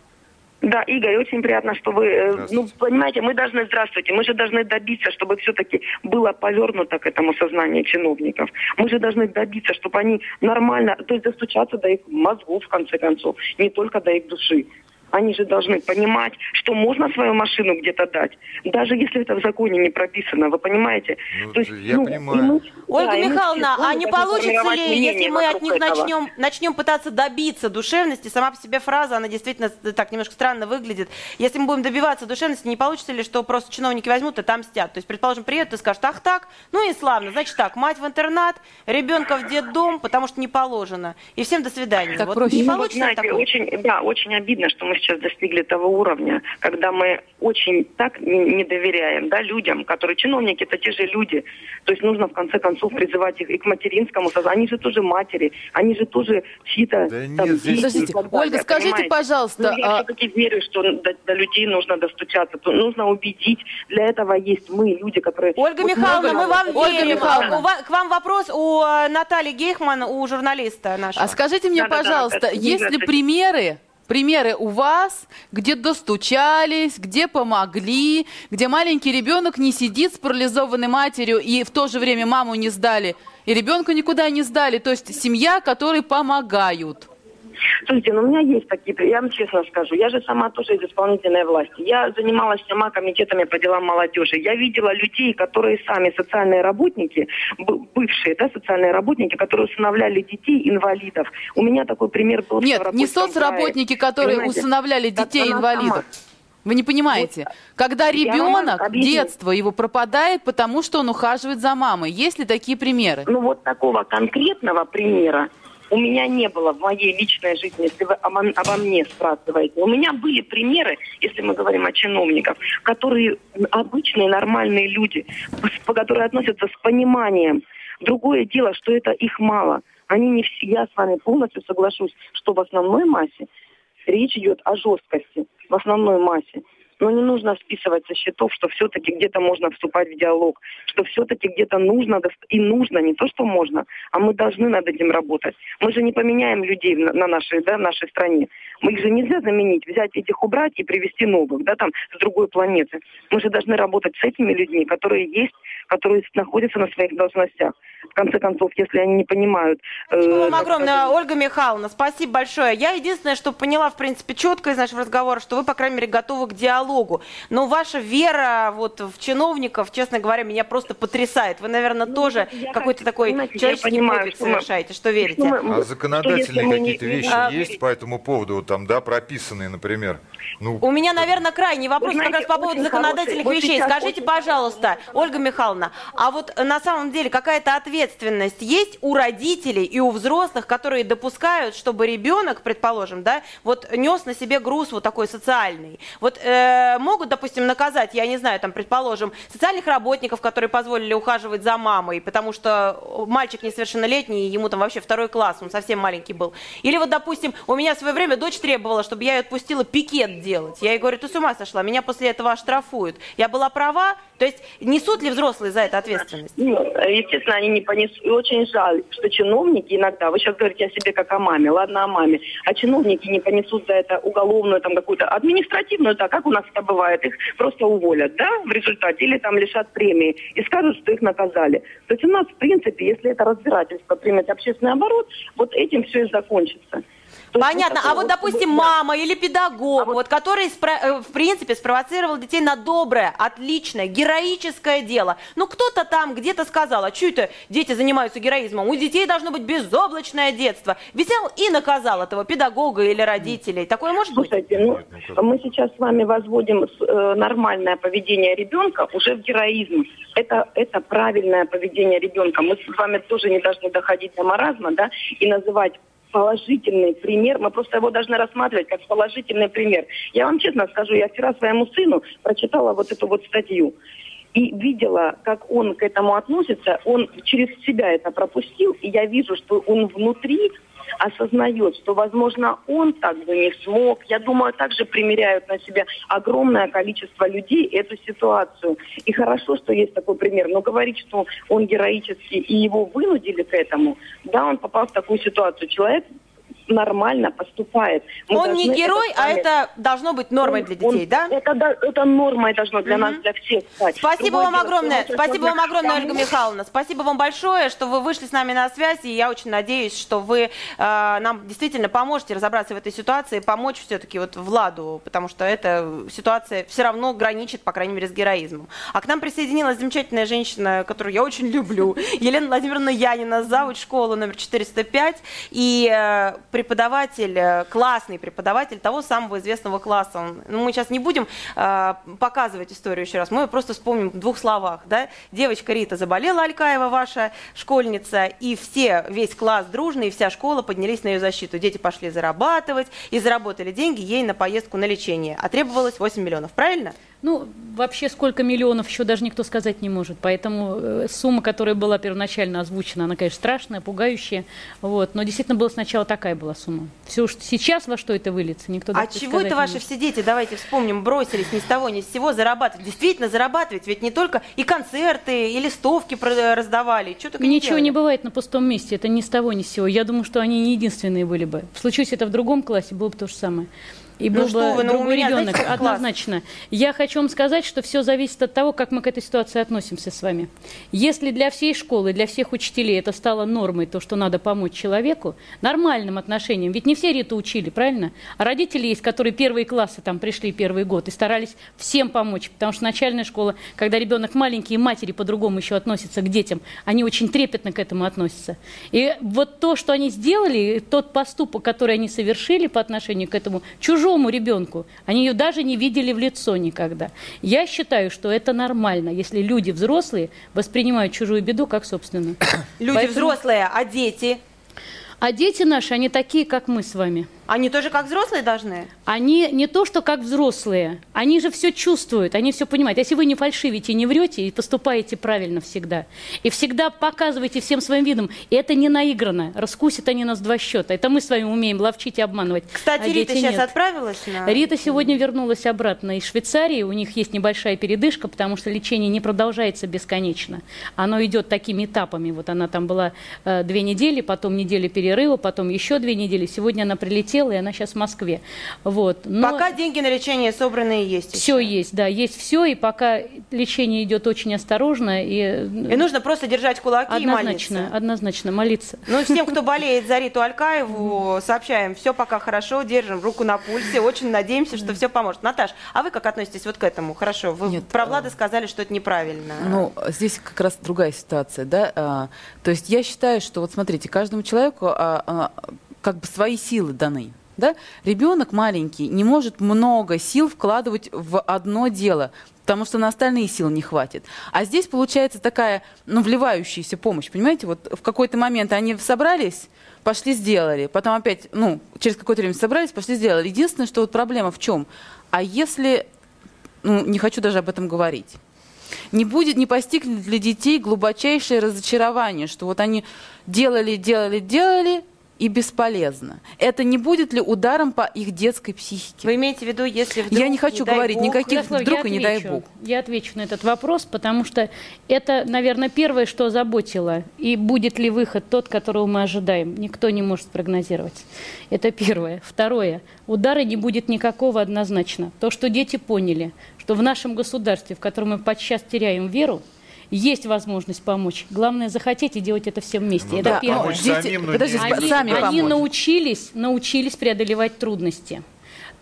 Да, Игорь, очень приятно, что вы, э, ну, понимаете, мы должны, здравствуйте, мы же должны добиться, чтобы все-таки было повернуто к этому сознанию чиновников. Мы же должны добиться, чтобы они нормально, то есть достучаться до их мозгов, в конце концов, не только до их души. Они же должны понимать, что можно свою машину где-то дать, даже если это в законе не прописано, вы понимаете? Ну, То есть, я ну, понимаю. Мы, Ольга да, Михайловна, а не получится ли, если мы от них начнем, начнем пытаться добиться душевности, сама по себе фраза, она действительно так немножко странно выглядит, если мы будем добиваться душевности, не получится ли, что просто чиновники возьмут и там мстят? То есть, предположим, приедут и скажут, ах так, ну и славно, значит так, мать в интернат, ребенка в детдом, потому что не положено, и всем до свидания. Так вот, проще. Не получится ну, знаете, очень, да, очень обидно, что мы сейчас достигли того уровня, когда мы очень так не доверяем да, людям, которые чиновники, это те же люди. То есть нужно в конце концов призывать их и к материнскому сознанию. Они же тоже матери, они же тоже чьи-то да там, нет, здесь... Подождите, Ольга, скажите, понимаете? пожалуйста... Ну, я а... все-таки верю, что до, до людей нужно достучаться. То нужно убедить. Для этого есть мы, люди, которые... Ольга вот Михайловна, мы вам Ольга верим. Михайловна. К вам вопрос у э, Натальи Гейхман, у журналиста нашего. А скажите мне, да, пожалуйста, да, да, есть ли примеры примеры у вас, где достучались, где помогли, где маленький ребенок не сидит с парализованной матерью и в то же время маму не сдали, и ребенка никуда не сдали. То есть семья, которой помогают. Слушайте, ну у меня есть такие, я вам честно скажу, я же сама тоже из исполнительной власти. Я занималась сама комитетами по делам молодежи. Я видела людей, которые сами социальные работники, бывшие да, социальные работники, которые усыновляли детей инвалидов. У меня такой пример был. Нет, не соцработники, крае. которые Понимаете? усыновляли детей инвалидов. Вы не понимаете, вот. когда ребенок, детство его пропадает, потому что он ухаживает за мамой. Есть ли такие примеры? Ну вот такого конкретного примера у меня не было в моей личной жизни, если вы обо, обо мне спрашиваете. У меня были примеры, если мы говорим о чиновниках, которые обычные нормальные люди, по которые относятся с пониманием. Другое дело, что это их мало. Они не все, я с вами полностью соглашусь, что в основной массе речь идет о жесткости, в основной массе. Но не нужно списывать со счетов, что все-таки где-то можно вступать в диалог, что все-таки где-то нужно и нужно, не то, что можно, а мы должны над этим работать. Мы же не поменяем людей на, на нашей, да, нашей стране. Мы их же нельзя заменить, взять этих убрать и привести новых, да, там, с другой планеты. Мы же должны работать с этими людьми, которые есть, которые находятся на своих должностях. В конце концов, если они не понимают... Спасибо э, вам огромное, сказать... Ольга Михайловна, спасибо большое. Я единственное, что поняла, в принципе, четко из нашего разговора, что вы, по крайней мере, готовы к диалогу. Но ваша вера вот в чиновников, честно говоря, меня просто потрясает. Вы, наверное, ну, тоже какой-то такой человеческий понимаю, подвиг что совершаете, что верите. Что мы, а законодательные какие-то не... вещи а... есть по этому поводу, там, да, прописанные, например? Ну, У меня, наверное, крайний вопрос знаете, как раз по поводу законодательных хороший. вещей. Вот Скажите, пожалуйста, Ольга Михайловна, а вот на самом деле какая-то ответственность есть у родителей и у взрослых, которые допускают, чтобы ребенок, предположим, да, вот нес на себе груз вот такой социальный. Вот э, могут, допустим, наказать, я не знаю, там, предположим, социальных работников, которые позволили ухаживать за мамой, потому что мальчик несовершеннолетний, ему там вообще второй класс, он совсем маленький был. Или вот, допустим, у меня в свое время дочь требовала, чтобы я ее отпустила пикет делать. Я ей говорю, ты с ума сошла, меня после этого оштрафуют. Я была права, то есть несут ли взрослые за это ответственность? Ну, естественно, они не понесут. И очень жаль, что чиновники иногда, вы сейчас говорите о себе как о маме, ладно, о маме, а чиновники не понесут за это уголовную, там, какую-то административную, так, как у нас это бывает, их просто уволят, да, в результате, или там лишат премии, и скажут, что их наказали. То есть у нас, в принципе, если это разбирательство примет общественный оборот, вот этим все и закончится. Понятно. А вот, допустим, мама или педагог, а вот, который, э, в принципе, спровоцировал детей на доброе, отличное, героическое дело. Ну, кто-то там где-то сказал, а что это дети занимаются героизмом? У детей должно быть безоблачное детство. Взял и наказал этого педагога или родителей. Такое может Слушайте, быть? ну, мы сейчас с вами возводим э, нормальное поведение ребенка уже в героизм. Это, это правильное поведение ребенка. Мы с вами тоже не должны доходить до маразма, да, и называть положительный пример. Мы просто его должны рассматривать как положительный пример. Я вам честно скажу, я вчера своему сыну прочитала вот эту вот статью и видела, как он к этому относится, он через себя это пропустил, и я вижу, что он внутри осознает, что, возможно, он так бы не смог. Я думаю, также примеряют на себя огромное количество людей эту ситуацию. И хорошо, что есть такой пример. Но говорить, что он героический и его вынудили к этому, да, он попал в такую ситуацию. Человек нормально поступает. Мы он не герой, это а это должно быть нормой он, для детей, он, да? Это, это нормой должно для угу. нас, для всех стать. Спасибо Другое вам дело, огромное. Спасибо вам огромное, Ольга Михайловна. Спасибо вам большое, что вы вышли с нами на связь, и я очень надеюсь, что вы э, нам действительно поможете разобраться в этой ситуации, помочь все-таки вот Владу, потому что эта ситуация все равно граничит, по крайней мере, с героизмом. А к нам присоединилась замечательная женщина, которую я очень люблю, Елена Владимировна Янина, завуч школы номер 405, и э, преподаватель, э, классный преподаватель того самого известного класса. Он, ну, мы сейчас не будем э, показывать историю еще раз, мы просто вспомним в двух словах. Да? Девочка Рита заболела, Алькаева, ваша школьница, и все, весь класс дружный, вся школа поднялись на ее защиту. Дети пошли зарабатывать и заработали деньги ей на поездку на лечение. А требовалось 8 миллионов, правильно? Ну, вообще сколько миллионов еще даже никто сказать не может. Поэтому э, сумма, которая была первоначально озвучена, она, конечно, страшная, пугающая. Вот. Но действительно была сначала такая была сумма. Все, что сейчас во что это выльется, никто А чего это ваши все дети, давайте вспомним, бросились ни с того ни с сего зарабатывать? Действительно зарабатывать, ведь не только и концерты, и листовки раздавали. Что только Ничего не, не бывает на пустом месте, это ни с того ни с сего. Я думаю, что они не единственные были бы. Случись это в другом классе, было бы то же самое и был ну, бы вы, ну, другой меня, ребенок. Знаете, однозначно. Я хочу вам сказать, что все зависит от того, как мы к этой ситуации относимся с вами. Если для всей школы, для всех учителей это стало нормой, то, что надо помочь человеку, нормальным отношением, ведь не все Риту учили, правильно? А родители есть, которые первые классы там пришли первый год и старались всем помочь, потому что начальная школа, когда ребенок маленький, и матери по-другому еще относятся к детям, они очень трепетно к этому относятся. И вот то, что они сделали, тот поступок, который они совершили по отношению к этому чужому чужому ребенку. Они ее даже не видели в лицо никогда. Я считаю, что это нормально, если люди взрослые воспринимают чужую беду как собственную. Люди Поэтому... взрослые, а дети? А дети наши, они такие, как мы с вами. Они тоже как взрослые должны? Они не то, что как взрослые. Они же все чувствуют, они все понимают. Если вы не фальшивите, не врете и поступаете правильно всегда, и всегда показываете всем своим видом, и это не наиграно. Раскусят они нас два счета. Это мы с вами умеем ловчить и обманывать. Кстати, а Рита сейчас нет. отправилась на... Рита сегодня вернулась обратно из Швейцарии. У них есть небольшая передышка, потому что лечение не продолжается бесконечно. Оно идет такими этапами. Вот она там была э, две недели, потом неделя перерыва, потом еще две недели. Сегодня она прилетела прилетела, и она сейчас в Москве. Вот. Но пока деньги на лечение собранные есть. Все еще. есть, да, есть все, и пока лечение идет очень осторожно. И, и нужно просто держать кулаки однозначно, и молиться. Однозначно, молиться. Ну, всем, кто болеет за Риту Алькаеву, сообщаем, все пока хорошо, держим руку на пульсе, очень надеемся, что все поможет. Наташ, а вы как относитесь вот к этому? Хорошо, вы Нет, про Влада сказали, что это неправильно. Ну, здесь как раз другая ситуация, да. А, то есть я считаю, что вот смотрите, каждому человеку а, а, как бы свои силы даны. Да? Ребенок маленький не может много сил вкладывать в одно дело, потому что на остальные силы не хватит. А здесь получается такая, ну, вливающаяся помощь, понимаете? Вот в какой-то момент они собрались, пошли сделали, потом опять, ну, через какое-то время собрались, пошли сделали. Единственное, что вот проблема в чем? А если, ну, не хочу даже об этом говорить, не будет, не постигнет для детей глубочайшее разочарование, что вот они делали, делали, делали, и бесполезно. Это не будет ли ударом по их детской психике? Вы имеете в виду, если вдруг, Я не хочу не говорить бог, никаких Ярослав, вдруг и не дай бог. Я отвечу на этот вопрос, потому что это, наверное, первое, что заботило. И будет ли выход тот, которого мы ожидаем, никто не может спрогнозировать. Это первое. Второе. Удара не будет никакого однозначно. То, что дети поняли, что в нашем государстве, в котором мы подчас теряем веру, есть возможность помочь. Главное захотеть и делать это все вместе. Ну, это да, первое. Дети, самим, подожди, они, сами они научились, научились преодолевать трудности.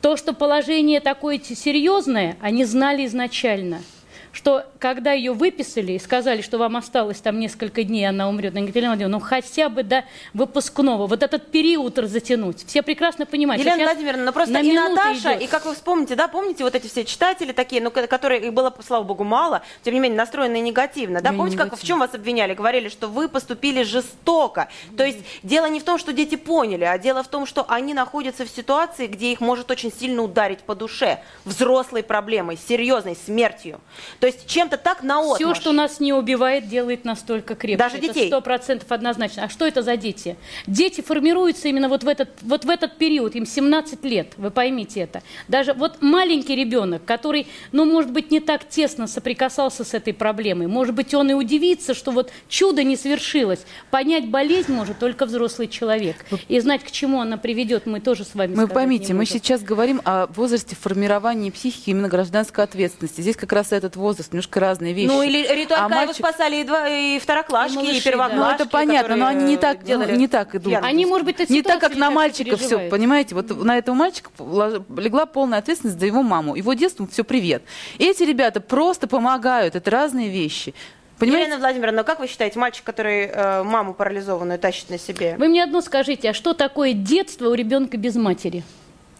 То, что положение такое серьезное, они знали изначально – что когда ее выписали и сказали, что вам осталось там несколько дней, она умрет, она говорит, Елена Владимировна, ну хотя бы до выпускного, вот этот период затянуть. Все прекрасно понимают. Елена Владимировна, ну просто и Наташа, идет. и как вы вспомните, да, помните вот эти все читатели такие, ну, которые, их было, слава богу, мало, тем не менее, настроенные негативно, да, помните, негативно. как в чем вас обвиняли? Говорили, что вы поступили жестоко. То есть дело не в том, что дети поняли, а дело в том, что они находятся в ситуации, где их может очень сильно ударить по душе, взрослой проблемой, серьезной, смертью. То то есть чем-то так наотмашь. Все, что нас не убивает, делает нас только крепче. Даже детей? Сто процентов однозначно. А что это за дети? Дети формируются именно вот в этот, вот в этот период, им 17 лет, вы поймите это. Даже вот маленький ребенок, который, ну, может быть, не так тесно соприкасался с этой проблемой, может быть, он и удивится, что вот чудо не свершилось. Понять болезнь может только взрослый человек. И знать, к чему она приведет, мы тоже с вами Мы поймите, мы сейчас говорим о возрасте формирования психики, именно гражданской ответственности. Здесь как раз этот возраст возраст, немножко разные вещи. Ну, или Риту а мальчик... спасали и, два, и второклашки, и, малыши, и первоклашки. Да. Ну, это понятно, но они не так, делали... не так идут. Они, может быть, Не так, как на мальчика все, понимаете? Вот на этого мальчика легла полная ответственность за его маму. Его детство, все, привет. И эти ребята просто помогают, это разные вещи. Понимаете? Елена Владимировна, ну как вы считаете, мальчик, который э, маму парализованную тащит на себе? Вы мне одно скажите, а что такое детство у ребенка без матери?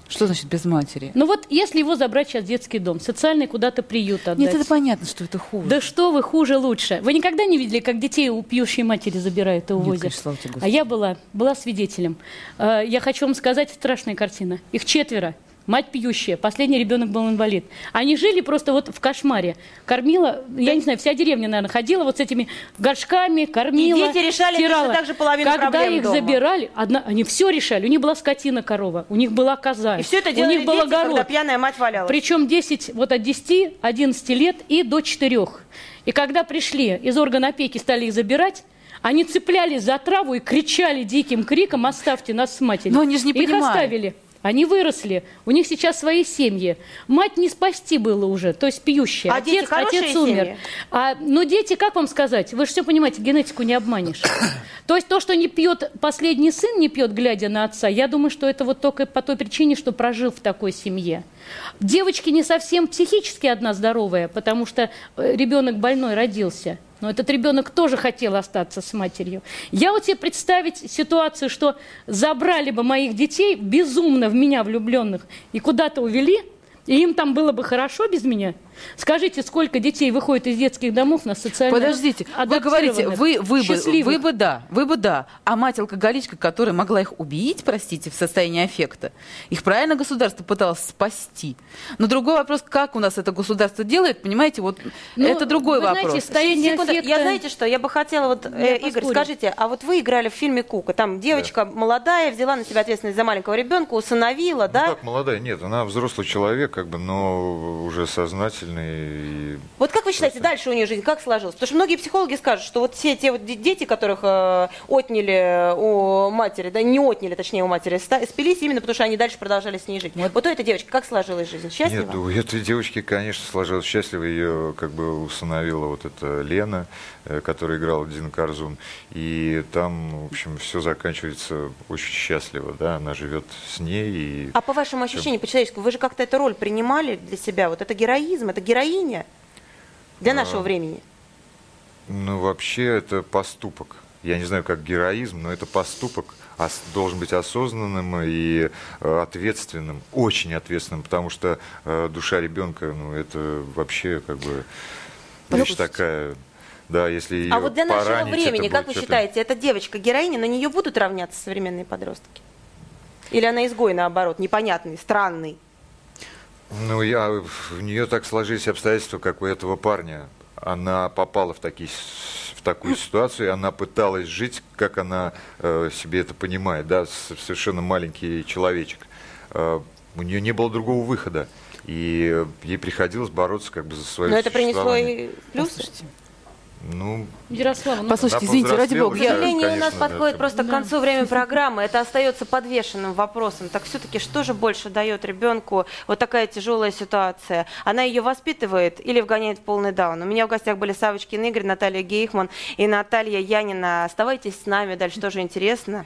Что значит без матери? Ну вот, если его забрать сейчас в детский дом, социальный куда-то приют отдать. Нет, это понятно, что это хуже. Да что вы, хуже лучше. Вы никогда не видели, как детей у пьющей матери забирают и увозят? Нет, конечно, а я была, была свидетелем. Э, я хочу вам сказать, страшная картина. Их четверо мать пьющая, последний ребенок был инвалид. Они жили просто вот в кошмаре. Кормила, я не знаю, вся деревня, наверное, ходила вот с этими горшками, кормила, И дети решали стирала. так же половину Когда их дома. забирали, одна, они все решали. У них была скотина, корова, у них была коза. И все это делали у них был дети, огород. когда пьяная мать валялась. Причем 10, вот от 10, 11 лет и до 4. И когда пришли из органа опеки, стали их забирать, они цеплялись за траву и кричали диким криком «Оставьте нас с матерью». Но они же не Их понимают. оставили. Они выросли, у них сейчас свои семьи. Мать не спасти было уже, то есть пьющая. А отец, дети отец умер. Семьи? А, но дети, как вам сказать, вы же все понимаете, генетику не обманешь. то есть то, что не пьет последний сын, не пьет, глядя на отца, я думаю, что это вот только по той причине, что прожил в такой семье. Девочки не совсем психически одна здоровая, потому что э, ребенок больной родился. Но этот ребенок тоже хотел остаться с матерью. Я вот себе представить ситуацию, что забрали бы моих детей, безумно в меня влюбленных, и куда-то увели, и им там было бы хорошо без меня – Скажите, сколько детей выходит из детских домов на социальные Подождите, вы говорите, вы, вы, бы, вы бы да, вы бы да, а мать-алкоголичка, которая могла их убить, простите, в состоянии аффекта, их правильно государство пыталось спасти. Но другой вопрос, как у нас это государство делает, понимаете, вот ну, это другой вопрос. Знаете, Секунду, аффекта... Я знаете что, я бы хотела, вот, э, Игорь, скажите, а вот вы играли в фильме «Кука», там девочка да. молодая, взяла на себя ответственность за маленького ребенка, усыновила, ну, да? как молодая? Нет, она взрослый человек, как бы, но уже сознательный. И... Вот как вы считаете, дальше у нее жизнь как сложилась? Потому что многие психологи скажут, что вот все те вот дети, которых э, отняли у матери, да, не отняли, точнее, у матери, спились именно потому, что они дальше продолжали с ней жить. Вот, вот у этой девочки как сложилась жизнь? Счастлива? Нет, у этой девочки, конечно, сложилась счастливо. Ее как бы усыновила вот эта Лена, э, которая играла Дина Карзун. И там, в общем, все заканчивается очень счастливо, да, она живет с ней. И... А по вашему ощущению, по человеческому, вы же как-то эту роль принимали для себя? Вот это героизм, это героиня для а, нашего времени? Ну, вообще, это поступок. Я не знаю, как героизм, но это поступок должен быть осознанным и э, ответственным, очень ответственным, потому что э, душа ребенка, ну, это вообще как бы вещь такая да, если ее А вот для нашего времени, как вы считаете, эта девочка героиня, на нее будут равняться современные подростки? Или она изгой, наоборот, непонятный, странный? Ну, я, в нее так сложились обстоятельства, как у этого парня. Она попала в, такие, в такую ситуацию, и она пыталась жить, как она э, себе это понимает, да, совершенно маленький человечек. Э, у нее не было другого выхода, и ей приходилось бороться как бы за свою Но это принесло и плюсы? Ну, Ярослава, ну, послушайте, извините, ради бога. К сожалению, у нас подходит да, просто да. к концу время программы. Это остается подвешенным вопросом. Так все-таки что же больше дает ребенку вот такая тяжелая ситуация? Она ее воспитывает или вгоняет в полный даун? У меня в гостях были Савочкин Игорь, Наталья Гейхман и Наталья Янина. Оставайтесь с нами, дальше тоже интересно.